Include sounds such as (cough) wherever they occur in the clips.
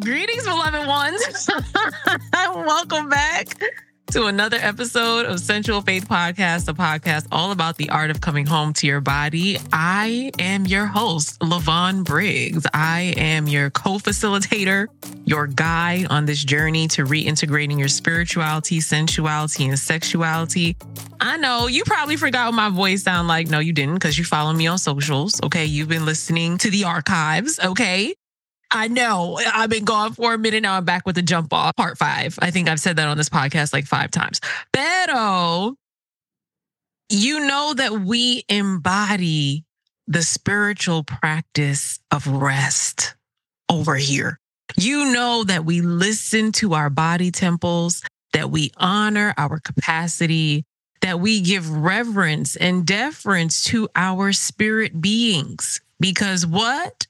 Greetings, beloved ones. (laughs) Welcome back to another episode of Sensual Faith Podcast, a podcast all about the art of coming home to your body. I am your host, Lyvonne Briggs. I am your co facilitator, your guide on this journey to reintegrating your spirituality, sensuality, and sexuality. I know you probably forgot what my voice sound like. No, you didn't because you follow me on socials. Okay. You've been listening to the archives. Okay. I know. I've been gone for a minute now. I'm back with the jump off part five. I think I've said that on this podcast like five times. Pero you know that we embody the spiritual practice of rest over here. You know that we listen to our body temples, that we honor our capacity, that we give reverence and deference to our spirit beings. Because what?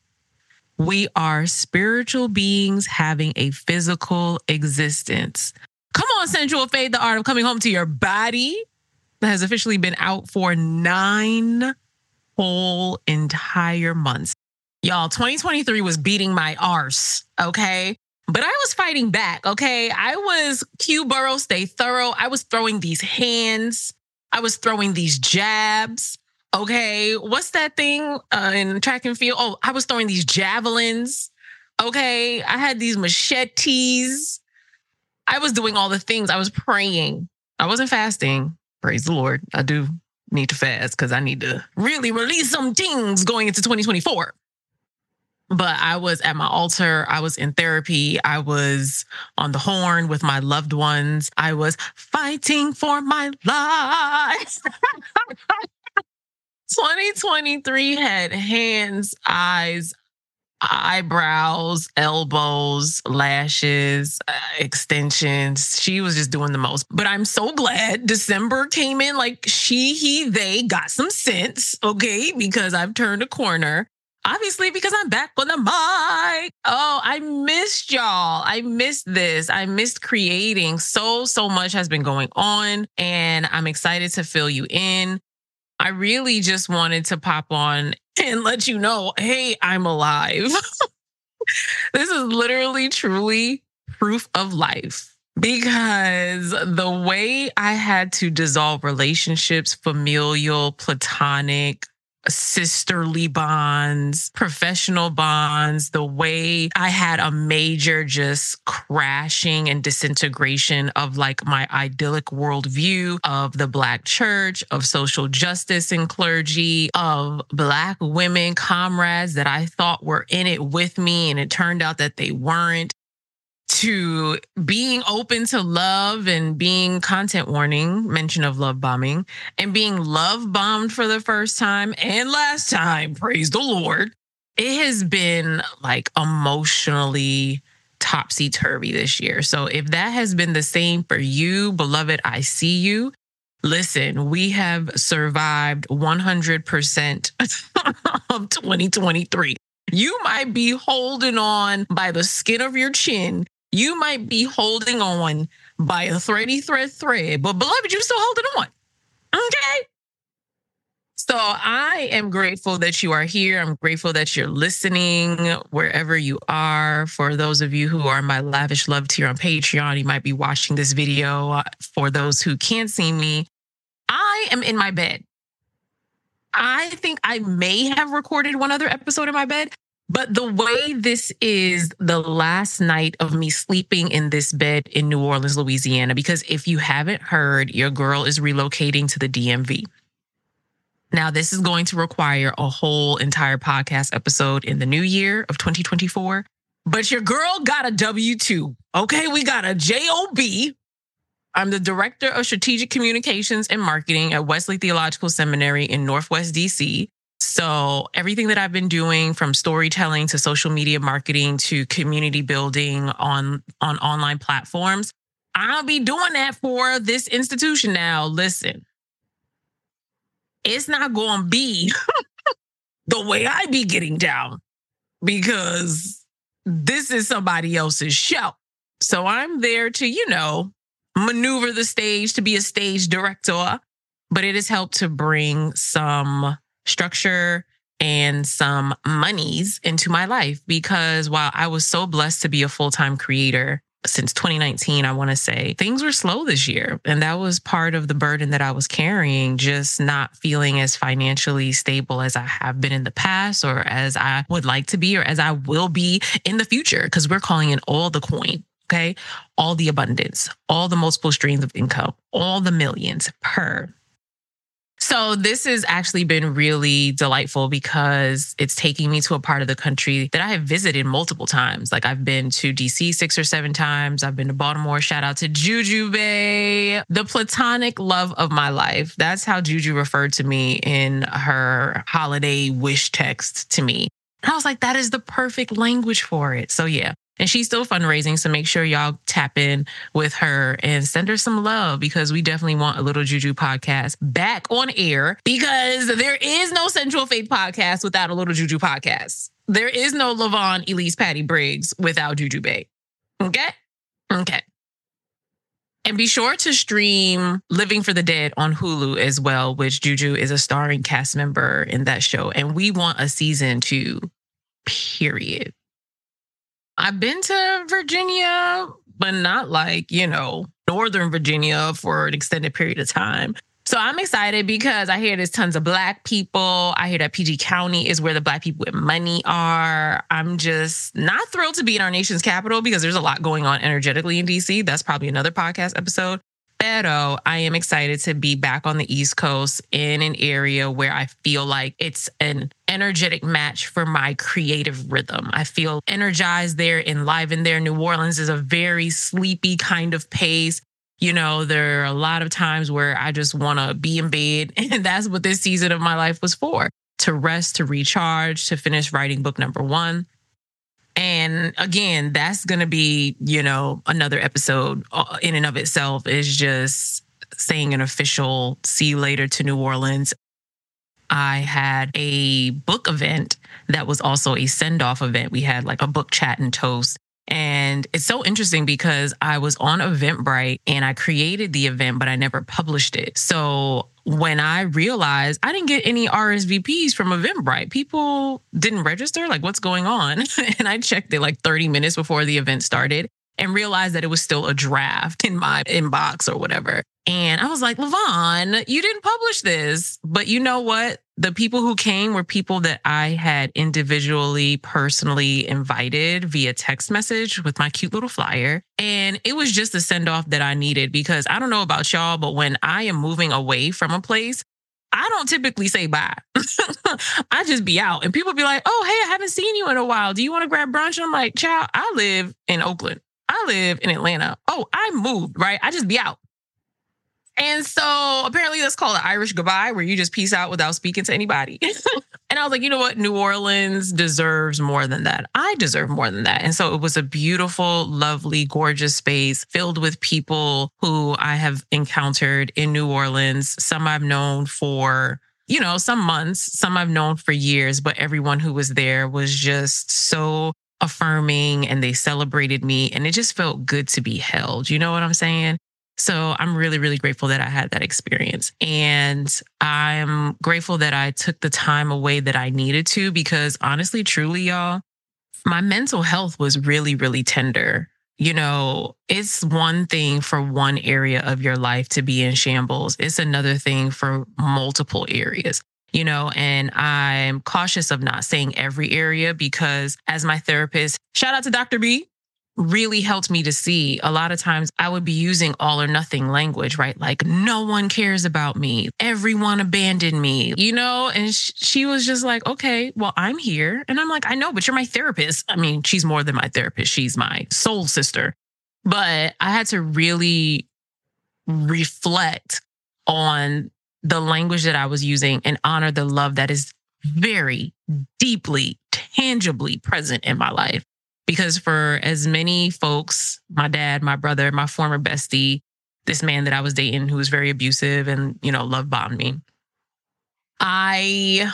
We are spiritual beings having a physical existence. Come on, Sensual Faith, the art of coming home to your body that has officially been out for nine whole entire months. Y'all, 2023 was beating my arse, okay? But I was fighting back, okay? I was Q Burrow, stay thorough. I was throwing these hands, I was throwing these jabs. Okay, what's that thing uh, in track and field? Oh, I was throwing these javelins. Okay, I had these machetes. I was doing all the things. I was praying. I wasn't fasting. Praise the Lord. I do need to fast because I need to really release some things going into 2024. But I was at my altar. I was in therapy. I was on the horn with my loved ones. I was fighting for my life. (laughs) 2023 had hands, eyes, eyebrows, elbows, lashes, uh, extensions. She was just doing the most. But I'm so glad December came in like she, he, they got some sense, okay? Because I've turned a corner. Obviously, because I'm back on the mic. Oh, I missed y'all. I missed this. I missed creating. So, so much has been going on, and I'm excited to fill you in. I really just wanted to pop on (laughs) and let you know hey, I'm alive. (laughs) this is literally, truly proof of life because the way I had to dissolve relationships, familial, platonic, sisterly bonds, professional bonds, the way I had a major just crashing and disintegration of like my idyllic worldview of the Black church, of social justice and clergy, of Black women comrades that I thought were in it with me. And it turned out that they weren't to being open to love and being content warning, mention of love bombing, and being love bombed for the first time and last time, praise the Lord. It has been like emotionally topsy turvy this year. So if that has been the same for you, beloved, I see you. Listen, we have survived 100% (laughs) of 2023. You might be holding on by the skin of your chin you might be holding on by a thready thread thread, but beloved, you're still holding on. Okay. So I am grateful that you are here. I'm grateful that you're listening wherever you are. For those of you who are my lavish love tier on Patreon, you might be watching this video. Uh, for those who can't see me, I am in my bed. I think I may have recorded one other episode in my bed, but the way this is the last night of me sleeping in this bed in New Orleans, Louisiana, because if you haven't heard, your girl is relocating to the DMV. Now, this is going to require a whole entire podcast episode in the new year of 2024. But your girl got a W 2. Okay. We got a JOB. I'm the director of strategic communications and marketing at Wesley Theological Seminary in Northwest DC. So, everything that I've been doing from storytelling to social media marketing to community building on on online platforms, I'll be doing that for this institution now. Listen. It's not going to be (laughs) the way I be getting down because this is somebody else's show. So I'm there to, you know, maneuver the stage to be a stage director, but it has helped to bring some structure and some monies into my life because while I was so blessed to be a full time creator since 2019, I want to say things were slow this year. And that was part of the burden that I was carrying, just not feeling as financially stable as I have been in the past or as I would like to be or as I will be in the future, because we're calling in all the coin. Okay. All the abundance, all the multiple streams of income, all the millions per so this has actually been really delightful because it's taking me to a part of the country that I have visited multiple times. Like I've been to DC six or seven times. I've been to Baltimore. Shout out to Juju Bae, the platonic love of my life. That's how Juju referred to me in her holiday wish text to me. And I was like, that is the perfect language for it. So yeah, and she's still fundraising. So make sure y'all tap in with her and send her some love because we definitely want a little Juju podcast back on air because there is no Sensual Faith podcast without a little Juju podcast. There is no Lyvonne Elise Patty Briggs without Juju Bae. Okay? Okay. And be sure to stream Living for the Dead on Hulu as well, which Juju is a starring cast member in that show. And we want a season two, period. I've been to Virginia, but not like, you know, Northern Virginia for an extended period of time. So I'm excited because I hear there's tons of black people. I hear that PG County is where the black people with money are. I'm just not thrilled to be in our nation's capital because there's a lot going on energetically in DC. That's probably another podcast episode. Pero I am excited to be back on the East Coast in an area where I feel like it's an energetic match for my creative rhythm. I feel energized there, enlivened there. New Orleans is a very sleepy kind of pace. You know, there are a lot of times where I just want to be in bed. (laughs) And that's what this season of my life was for to rest, to recharge, to finish writing book number one. And again, that's going to be, you know, another episode uh, in and of itself is just saying an official see you later to New Orleans. I had a book event that was also a send off event. We had like a book chat and toast. And it's so interesting because I was on Eventbrite and I created the event, but I never published it. So when I realized I didn't get any RSVPs from Eventbrite, people didn't register. Like, what's going on? (laughs) and I checked it like 30 minutes before the event started and realized that it was still a draft in my inbox or whatever. And I was like, Lyvonne, you didn't publish this. But you know what? The people who came were people that I had individually, personally invited via text message with my cute little flyer. And it was just a send off that I needed because I don't know about y'all, but when I am moving away from a place, I don't typically say bye. (laughs) I just be out and people be like, oh, hey, I haven't seen you in a while. Do you want to grab brunch? And I'm like, child, I live in Oakland. I live in Atlanta. Oh, I moved, right? I just be out. And so apparently that's called an Irish goodbye, where you just peace out without speaking to anybody. (laughs) and I was like, you know what? New Orleans deserves more than that. I deserve more than that. And so it was a beautiful, lovely, gorgeous space filled with people who I have encountered in New Orleans. Some I've known for you know, some months, some I've known for years, but everyone who was there was just so affirming and they celebrated me and it just felt good to be held. You know what I'm saying? So I'm really, really grateful that I had that experience. And I'm grateful that I took the time away that I needed to because honestly, truly, y'all, my mental health was really, really tender. You know, it's one thing for one area of your life to be in shambles, it's another thing for multiple areas you know, and I'm cautious of not saying every area because as my therapist, shout out to Dr. B, really helped me to see a lot of times I would be using all or nothing language, right? Like, no one cares about me. Everyone abandoned me, you know? And sh- she was just like, okay, well, I'm here. And I'm like, I know, but you're my therapist. I mean, she's more than my therapist, she's my soul sister. But I had to really reflect on the language that I was using and honor the love that is very deeply, tangibly present in my life. Because for as many folks, my dad, my brother, my former bestie, this man that I was dating who was very abusive and, you know, love bombed me. I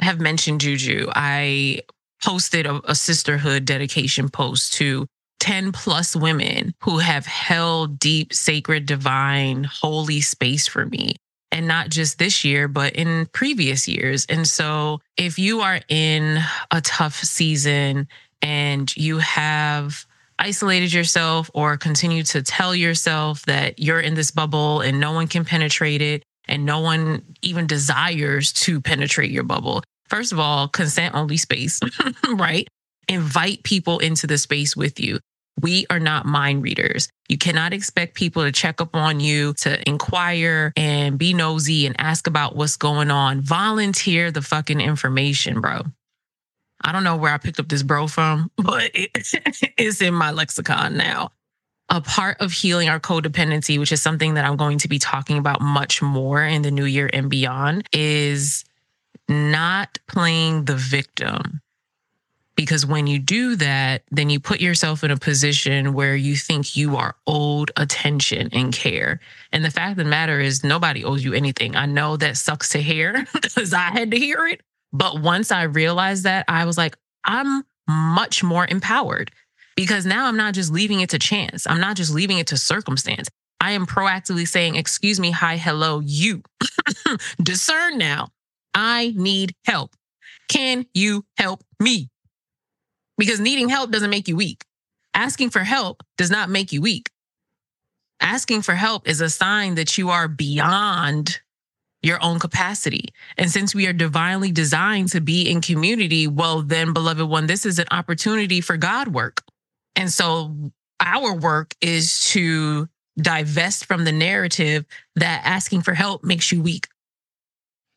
have mentioned Juju. I posted a, a sisterhood dedication post to 10 plus women who have held deep, sacred, divine, holy space for me. and not just this year, but in previous years. And so if you are in a tough season and you have isolated yourself or continue to tell yourself that you're in this bubble and no one can penetrate it and no one even desires to penetrate your bubble. First of all, consent only space, (laughs) right? Invite people into the space with you. We are not mind readers. You cannot expect people to check up on you, to inquire and be nosy and ask about what's going on. Volunteer the fucking information, bro. I don't know where I picked up this bro from, (laughs) but it, (laughs) it's in my lexicon now. A part of healing our codependency, which is something that I'm going to be talking about much more in the new year and beyond, is not playing the victim. Because when you do that, then you put yourself in a position where you think you are owed attention and care. And the fact of the matter is, nobody owes you anything. I know that sucks to hear (laughs) because I had to hear it. But once I realized that, I was like, I'm much more empowered because now I'm not just leaving it to chance. I'm not just leaving it to circumstance. I am proactively saying, Excuse me, hi, hello, you. (laughs) Discern now. I need help. Can you help me? Because needing help doesn't make you weak. Asking for help does not make you weak. Asking for help is a sign that you are beyond your own capacity. And since we are divinely designed to be in community, well, then, beloved one, this is an opportunity for God work. And so our work is to divest from the narrative that asking for help makes you weak.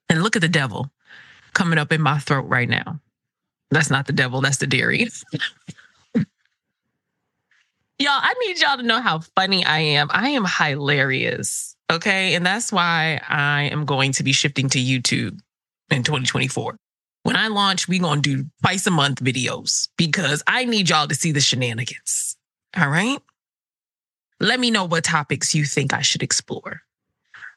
And look at the devil coming up in my throat right now. That's not the devil, that's the dairy. (laughs) y'all, I need y'all to know how funny I am. I am hilarious. Okay. And that's why I am going to be shifting to YouTube in 2024. When I launch, we're going to do twice a month videos because I need y'all to see the shenanigans. All right. Let me know what topics you think I should explore.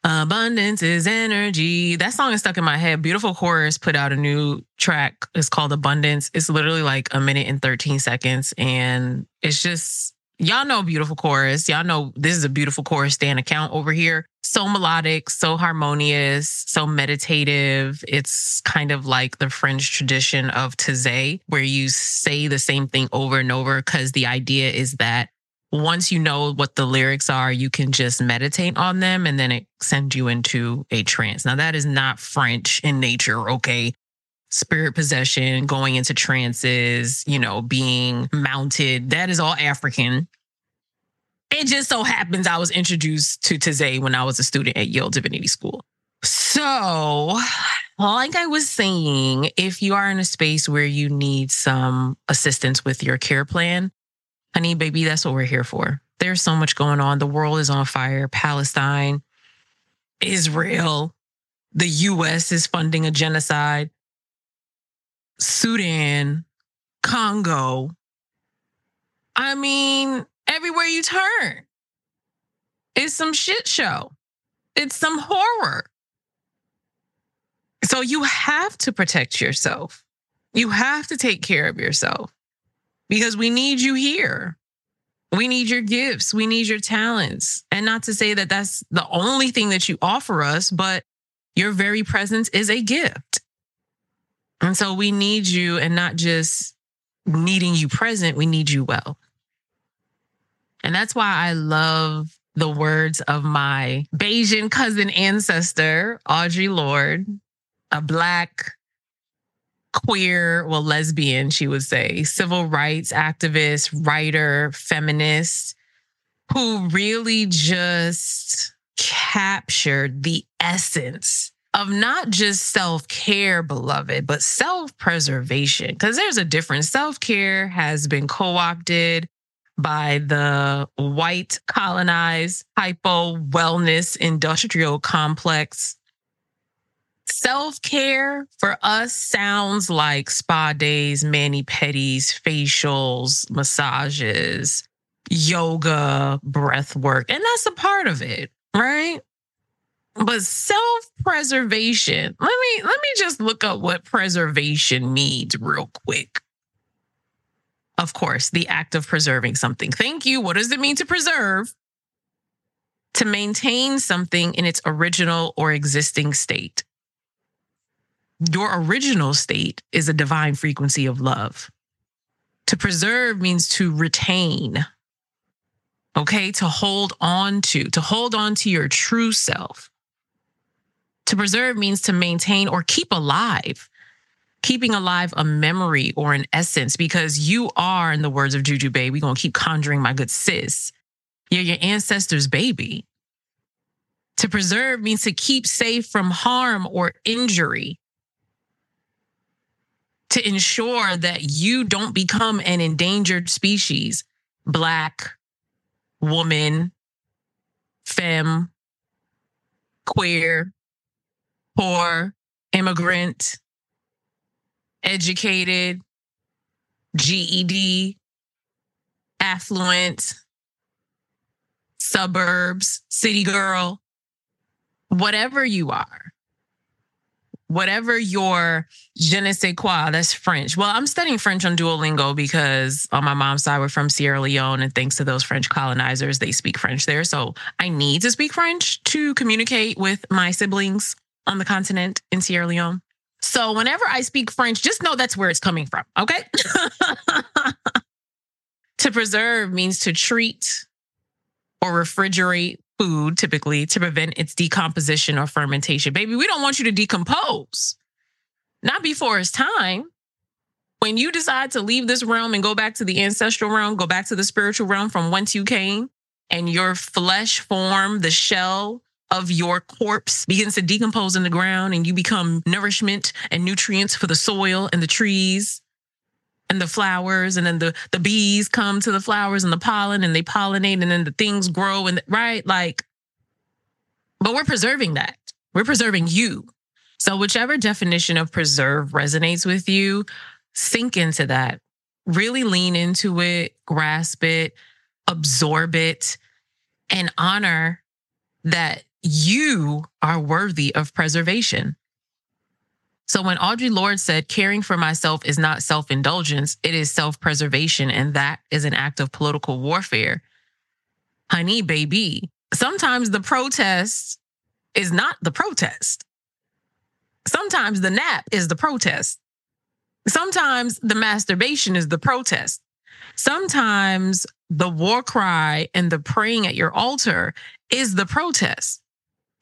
Abundance is energy. That song is stuck in my head. Beautiful Chorus put out a new track. It's called Abundance. It's literally like a minute and 13 seconds. And it's just y'all know beautiful chorus. Y'all know this is a beautiful chorus stand account over here. So melodic, so harmonious, so meditative. It's kind of like the French tradition of Taizé, where you say the same thing over and over because the idea is that once you know what the lyrics are, you can just meditate on them and then it sends you into a trance. Now, that is not French in nature, okay? Spirit possession, going into trances, you know, being mounted. That is all African. It just so happens I was introduced to Taizé when I was a student at Yale Divinity School. So, like I was saying, if you are in a space where you need some assistance with your care plan, honey, baby, that's what we're here for. There's so much going on. The world is on fire. Palestine, Israel, the US is funding a genocide. Sudan, Congo. I mean, everywhere you turn, it's some shit show. It's some horror. So you have to protect yourself. You have to take care of yourself because we need you here. We need your gifts. We need your talents. And not to say that that's the only thing that you offer us, but your very presence is a gift. And so we need you and not just needing you present, we need you well. And that's why I love the words of my Bayesian cousin ancestor, Audre Lorde, a Black, queer, well, lesbian, she would say, civil rights activist, writer, feminist, who really just captured the essence of not just self care, beloved, but self preservation. Because there's a difference. Self care has been co opted by the white colonized hypo wellness industrial complex. Self care for us sounds like spa days, mani pedis, facials, massages, yoga, breath work. And that's a part of it, right? But self-preservation. Let me let me just look up what preservation means real quick. Of course, the act of preserving something. Thank you. What does it mean to preserve? to maintain something in its original or existing state. Your original state is a divine frequency of love. To preserve means to retain, okay? To hold on to, to hold on to your true self. To preserve means to maintain or keep alive, keeping alive a memory or an essence, because you are, in the words of Juju Bae, we're gonna keep conjuring my good sis. You're your ancestors' baby. To preserve means to keep safe from harm or injury. To ensure that you don't become an endangered species, Black, woman, femme, queer, poor, immigrant, educated, GED, affluent, suburbs, city girl, whatever you are, whatever your je ne sais quoi, that's French. Well, I'm studying French on Duolingo because on my mom's side, we're from Sierra Leone. And thanks to those French colonizers, they speak French there. So I need to speak French to communicate with my siblings on the continent in Sierra Leone. So whenever I speak French, just know that's where it's coming from. Okay. (laughs) to preserve means to treat or refrigerate food typically to prevent its decomposition or fermentation. Baby, we don't want you to decompose. Not before it's time. When you decide to leave this realm and go back to the ancestral realm, go back to the spiritual realm from whence you came, and your flesh form, the shell of your corpse begins to decompose in the ground, and you become nourishment and nutrients for the soil and the trees and the flowers. And then the the bees come to the flowers and the pollen and they pollinate and then the things grow and right? Like but we're preserving that. We're preserving you. So whichever definition of preserve resonates with you sink into that. Really lean into it grasp it absorb it and honor that you are worthy of preservation so when Audre Lorde said, caring for myself is not self indulgence, it is self preservation. And that is an act of political warfare. Honey, baby, sometimes the protest is not the protest. Sometimes the nap is the protest. Sometimes the masturbation is the protest. Sometimes the war cry and the praying at your altar is the protest.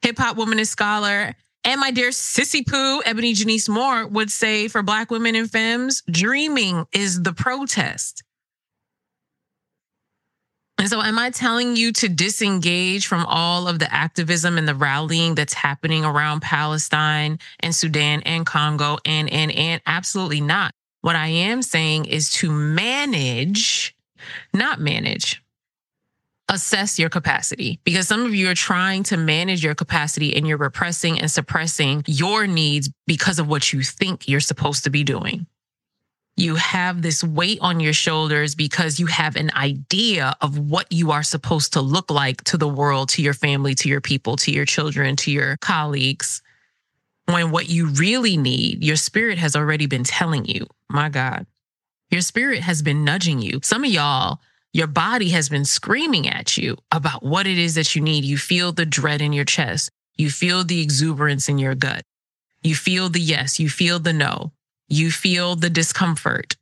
Hip hop womanist scholar and my dear Sissy poo, Ebony Janice Moore would say for Black women and femmes, dreaming is the protest. And so, am I telling you to disengage from all of the activism and the rallying that's happening around Palestine and Sudan and Congo? And, and, and absolutely not. What I am saying is to manage, not manage, assess your capacity because some of you are trying to manage your capacity and you're repressing and suppressing your needs because of what you think you're supposed to be doing. You have this weight on your shoulders because you have an idea of what you are supposed to look like to the world, to your family, to your people, to your children, to your colleagues. When what you really need, your spirit has already been telling you, my God, your spirit has been nudging you. Some of y'all your body has been screaming at you about what it is that you need. You feel the dread in your chest. You feel the exuberance in your gut. You feel the yes. You feel the no. You feel the discomfort.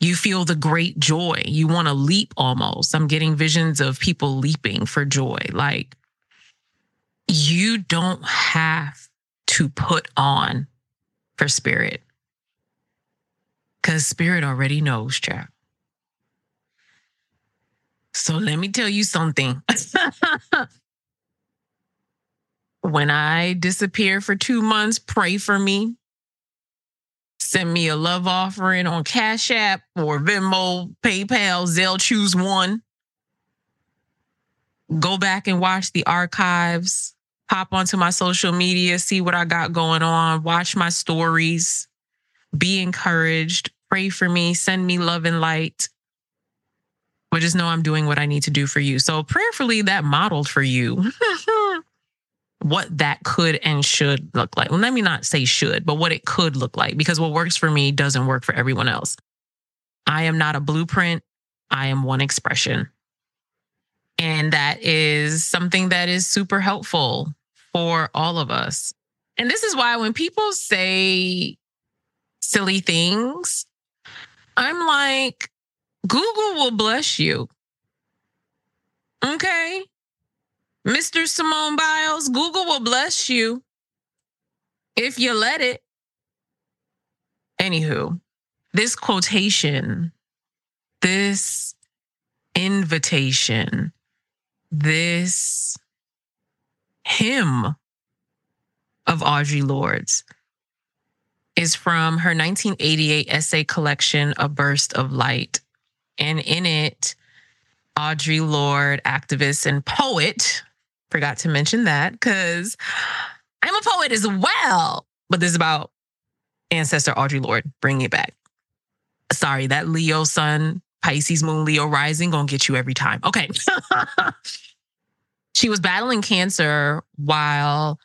You feel the great joy. You want to leap almost. I'm getting visions of people leaping for joy. Like you don't have to put on for spirit because spirit already knows, Jack. So let me tell you something. (laughs) when I disappear for two months, pray for me. Send me a love offering on Cash App or Venmo, PayPal, Zelle, choose one. Go back and watch the archives. Hop onto my social media, see what I got going on, watch my stories, be encouraged, pray for me, send me love and light but just know I'm doing what I need to do for you. So prayerfully, that modeled for you (laughs) what that could and should look like. Well, let me not say should, but what it could look like, because what works for me doesn't work for everyone else. I am not a blueprint. I am one expression. And that is something that is super helpful for all of us. And this is why when people say silly things, I'm like, Google will bless you. Okay. Mr. Simone Biles, Google will bless you if you let it. Anywho, this quotation, this invitation, this hymn of Audre Lorde's is from her 1988 essay collection, A Burst of Light. And in it, Audre Lorde, activist and poet, forgot to mention that because I'm a poet as well. But this is about ancestor Audre Lorde, bringing it back. Sorry, that Leo sun, Pisces moon, Leo rising, gonna get you every time. Okay. (laughs) she was battling cancer while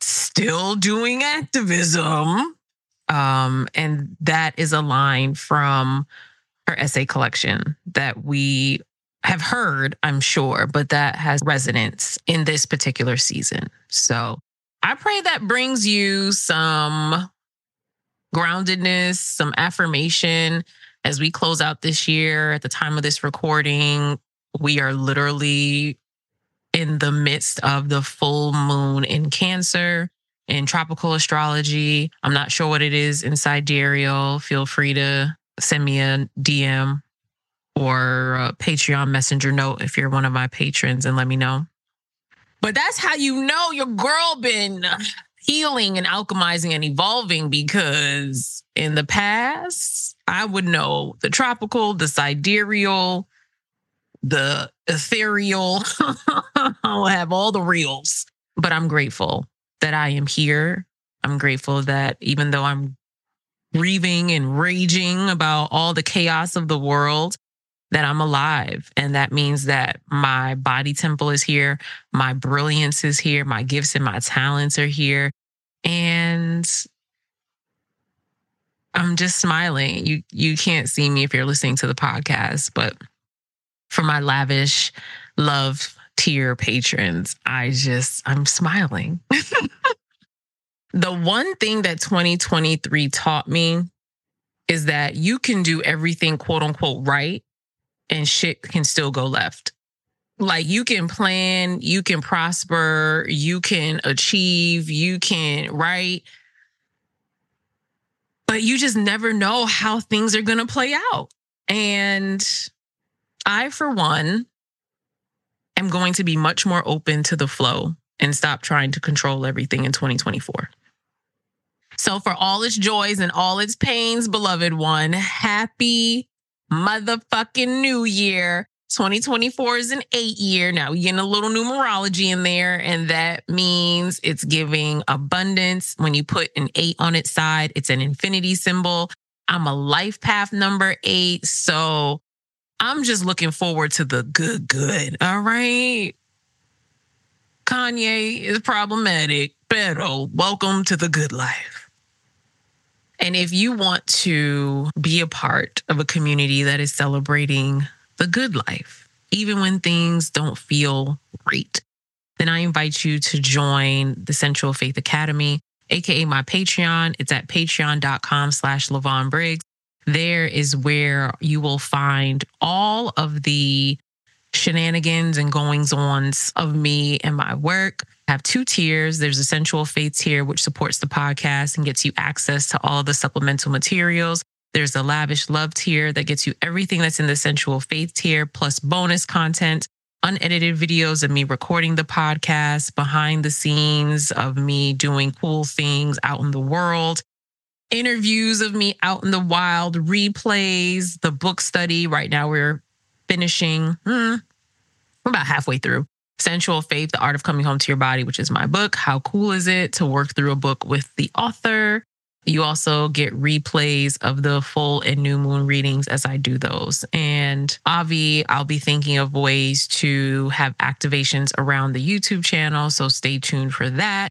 still doing activism. Um, and that is a line from her essay collection that we have heard, I'm sure, but that has resonance in this particular season. So I pray that brings you some groundedness, some affirmation as we close out this year. At the time of this recording, we are literally in the midst of the full moon in Cancer in tropical astrology. I'm not sure what it is in sidereal. Feel free to send me a DM or a Patreon messenger note if you're one of my patrons and let me know. But that's how you know your girl been healing and alchemizing and evolving because in the past, I would know the tropical, the sidereal, the ethereal. I'll (laughs) have all the reels. But I'm grateful that I am here. I'm grateful that even though I'm grieving and raging about all the chaos of the world, that I'm alive. And that means that my body temple is here, my brilliance is here, my gifts and my talents are here. And I'm just smiling. You you can't see me if you're listening to the podcast, but for my lavish love tier patrons, I just I'm smiling. (laughs) the one thing that 2023 taught me is that you can do everything quote unquote right and shit can still go left. Like you can plan, you can prosper, you can achieve, you can right. But you just never know how things are going to play out. And I, for one, am going to be much more open to the flow and stop trying to control everything in 2024. So, for all its joys and all its pains, beloved one, happy motherfucking new year. 2024 is an eight year. Now we getting a little numerology in there, and that means it's giving abundance. When you put an eight on its side, it's an infinity symbol. I'm a life path number eight. So I'm just looking forward to the good, good. All right. Kanye is problematic, pero oh, welcome to the good life. And if you want to be a part of a community that is celebrating the good life, even when things don't feel great, then I invite you to join the Sensual Faith Academy, aka my Patreon. It's at patreon.com slash Lyvonne Briggs. There is where you will find all of the shenanigans and goings ons of me and my work. Have two tiers. There's a sensual faith tier, which supports the podcast and gets you access to all the supplemental materials. There's the lavish love tier that gets you everything that's in the sensual faith tier, plus bonus content, unedited videos of me recording the podcast, behind the scenes of me doing cool things out in the world, interviews of me out in the wild, replays, the book study. Right now, we're finishing, hmm, we're about halfway through. Sensual Faith, The Art of Coming Home to Your Body, which is my book. How cool is it to work through a book with the author? You also get replays of the full and new moon readings as I do those. And Avi, I'll be thinking of ways to have activations around the YouTube channel. So stay tuned for that.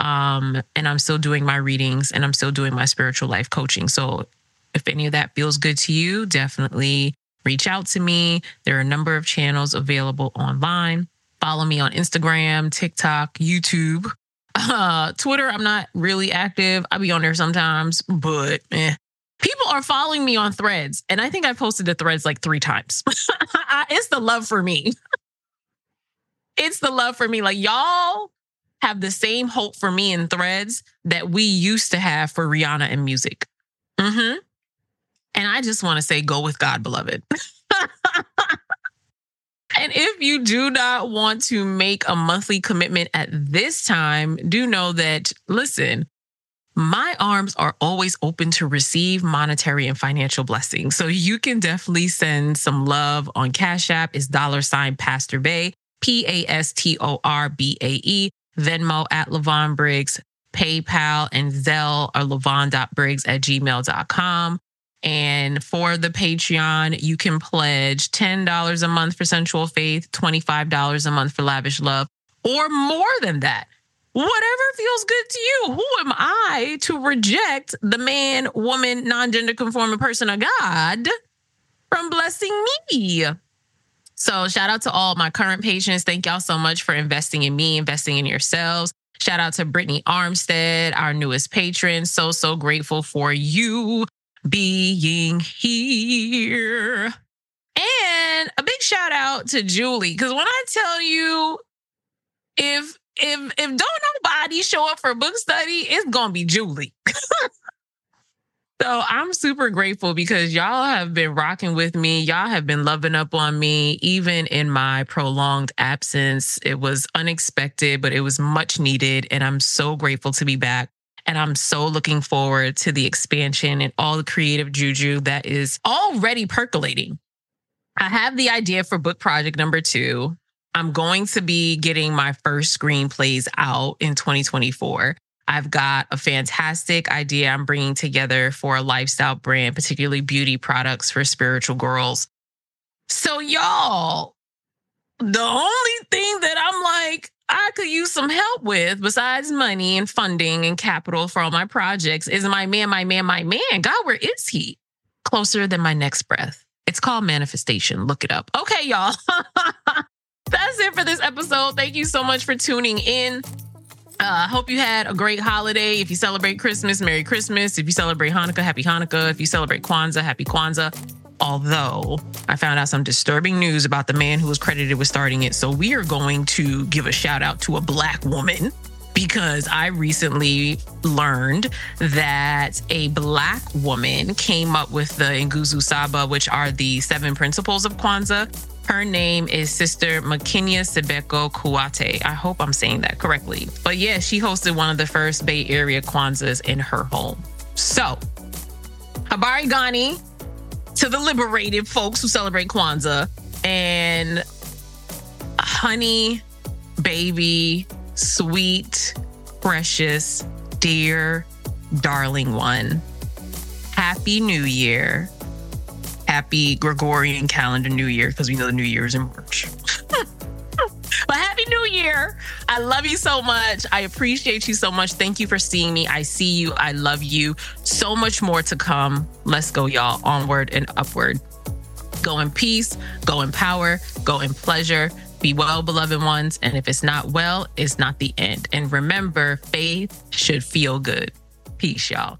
Um, and I'm still doing my readings and I'm still doing my spiritual life coaching. So if any of that feels good to you, definitely reach out to me. There are a number of channels available online. Follow me on Instagram, TikTok, YouTube. Uh, Twitter, I'm not really active. I'll be on there sometimes, but eh. people are following me on threads. And I think I posted the threads like three times. (laughs) it's the love for me. it's the love for me. Like, y'all have the same hope for me in threads that we used to have for Rihanna and music. Mm-hmm. And I just want to say, go with God, beloved. (laughs) And if you do not want to make a monthly commitment at this time, do know that, listen, my arms are always open to receive monetary and financial blessings. So you can definitely send some love on Cash App. Is dollar sign Pastor Bae, P A S T O R B A E, Venmo at Lyvonne Briggs, PayPal and Zelle are lyvonne.briggs at gmail.com. And for the Patreon, you can pledge $10 a month for Sensual Faith, $25 a month for Lavish Love, or more than that. Whatever feels good to you. Who am I to reject the man, woman, non gender conforming person of God from blessing me? So, shout out to all my current patients. Thank y'all so much for investing in me, investing in yourselves. Shout out to Brittany Armstead, our newest patron. So, so grateful for you being here. And a big shout out to Julie. Because when I tell you, if if if don't nobody show up for book study, it's gonna be Julie. (laughs) so I'm super grateful because y'all have been rocking with me. Y'all have been loving up on me, even in my prolonged absence. It was unexpected, but it was much needed. And I'm so grateful to be back. And I'm so looking forward to the expansion and all the creative juju that is already percolating. I have the idea for book project number two. I'm going to be getting my first screenplays out in 2024. I've got a fantastic idea I'm bringing together for a lifestyle brand, particularly beauty products for spiritual girls. So, y'all, the only thing that I'm like, I could use some help with, besides money and funding and capital for all my projects, is my man, my man, my man. God, where is he? Closer than my next breath. It's called manifestation. Look it up. Okay, y'all. (laughs) That's it for this episode. Thank you so much for tuning in. I uh, hope you had a great holiday. If you celebrate Christmas, Merry Christmas. If you celebrate Hanukkah, Happy Hanukkah. If you celebrate Kwanzaa, Happy Kwanzaa. Although I found out some disturbing news about the man who was credited with starting it. So we are going to give a shout out to a black woman because I recently learned that a black woman came up with the Nguzo Saba, which are the seven principles of Kwanzaa. Her name is Sister Makinya Sibeko Kuate. I hope I'm saying that correctly. But yeah, she hosted one of the first Bay Area Kwanzas in her home. So, Habari Gani to the liberated folks who celebrate Kwanzaa and honey, baby, sweet, precious, dear, darling one. Happy New Year. Happy Gregorian calendar New Year because we know the New Year is in March. (laughs) but Happy New Year. I love you so much. I appreciate you so much. Thank you for seeing me. I see you. I love you. So much more to come. Let's go, y'all. Onward and upward. Go in peace, go in power, go in pleasure. Be well, beloved ones. And if it's not well, it's not the end. And remember, faith should feel good. Peace, y'all.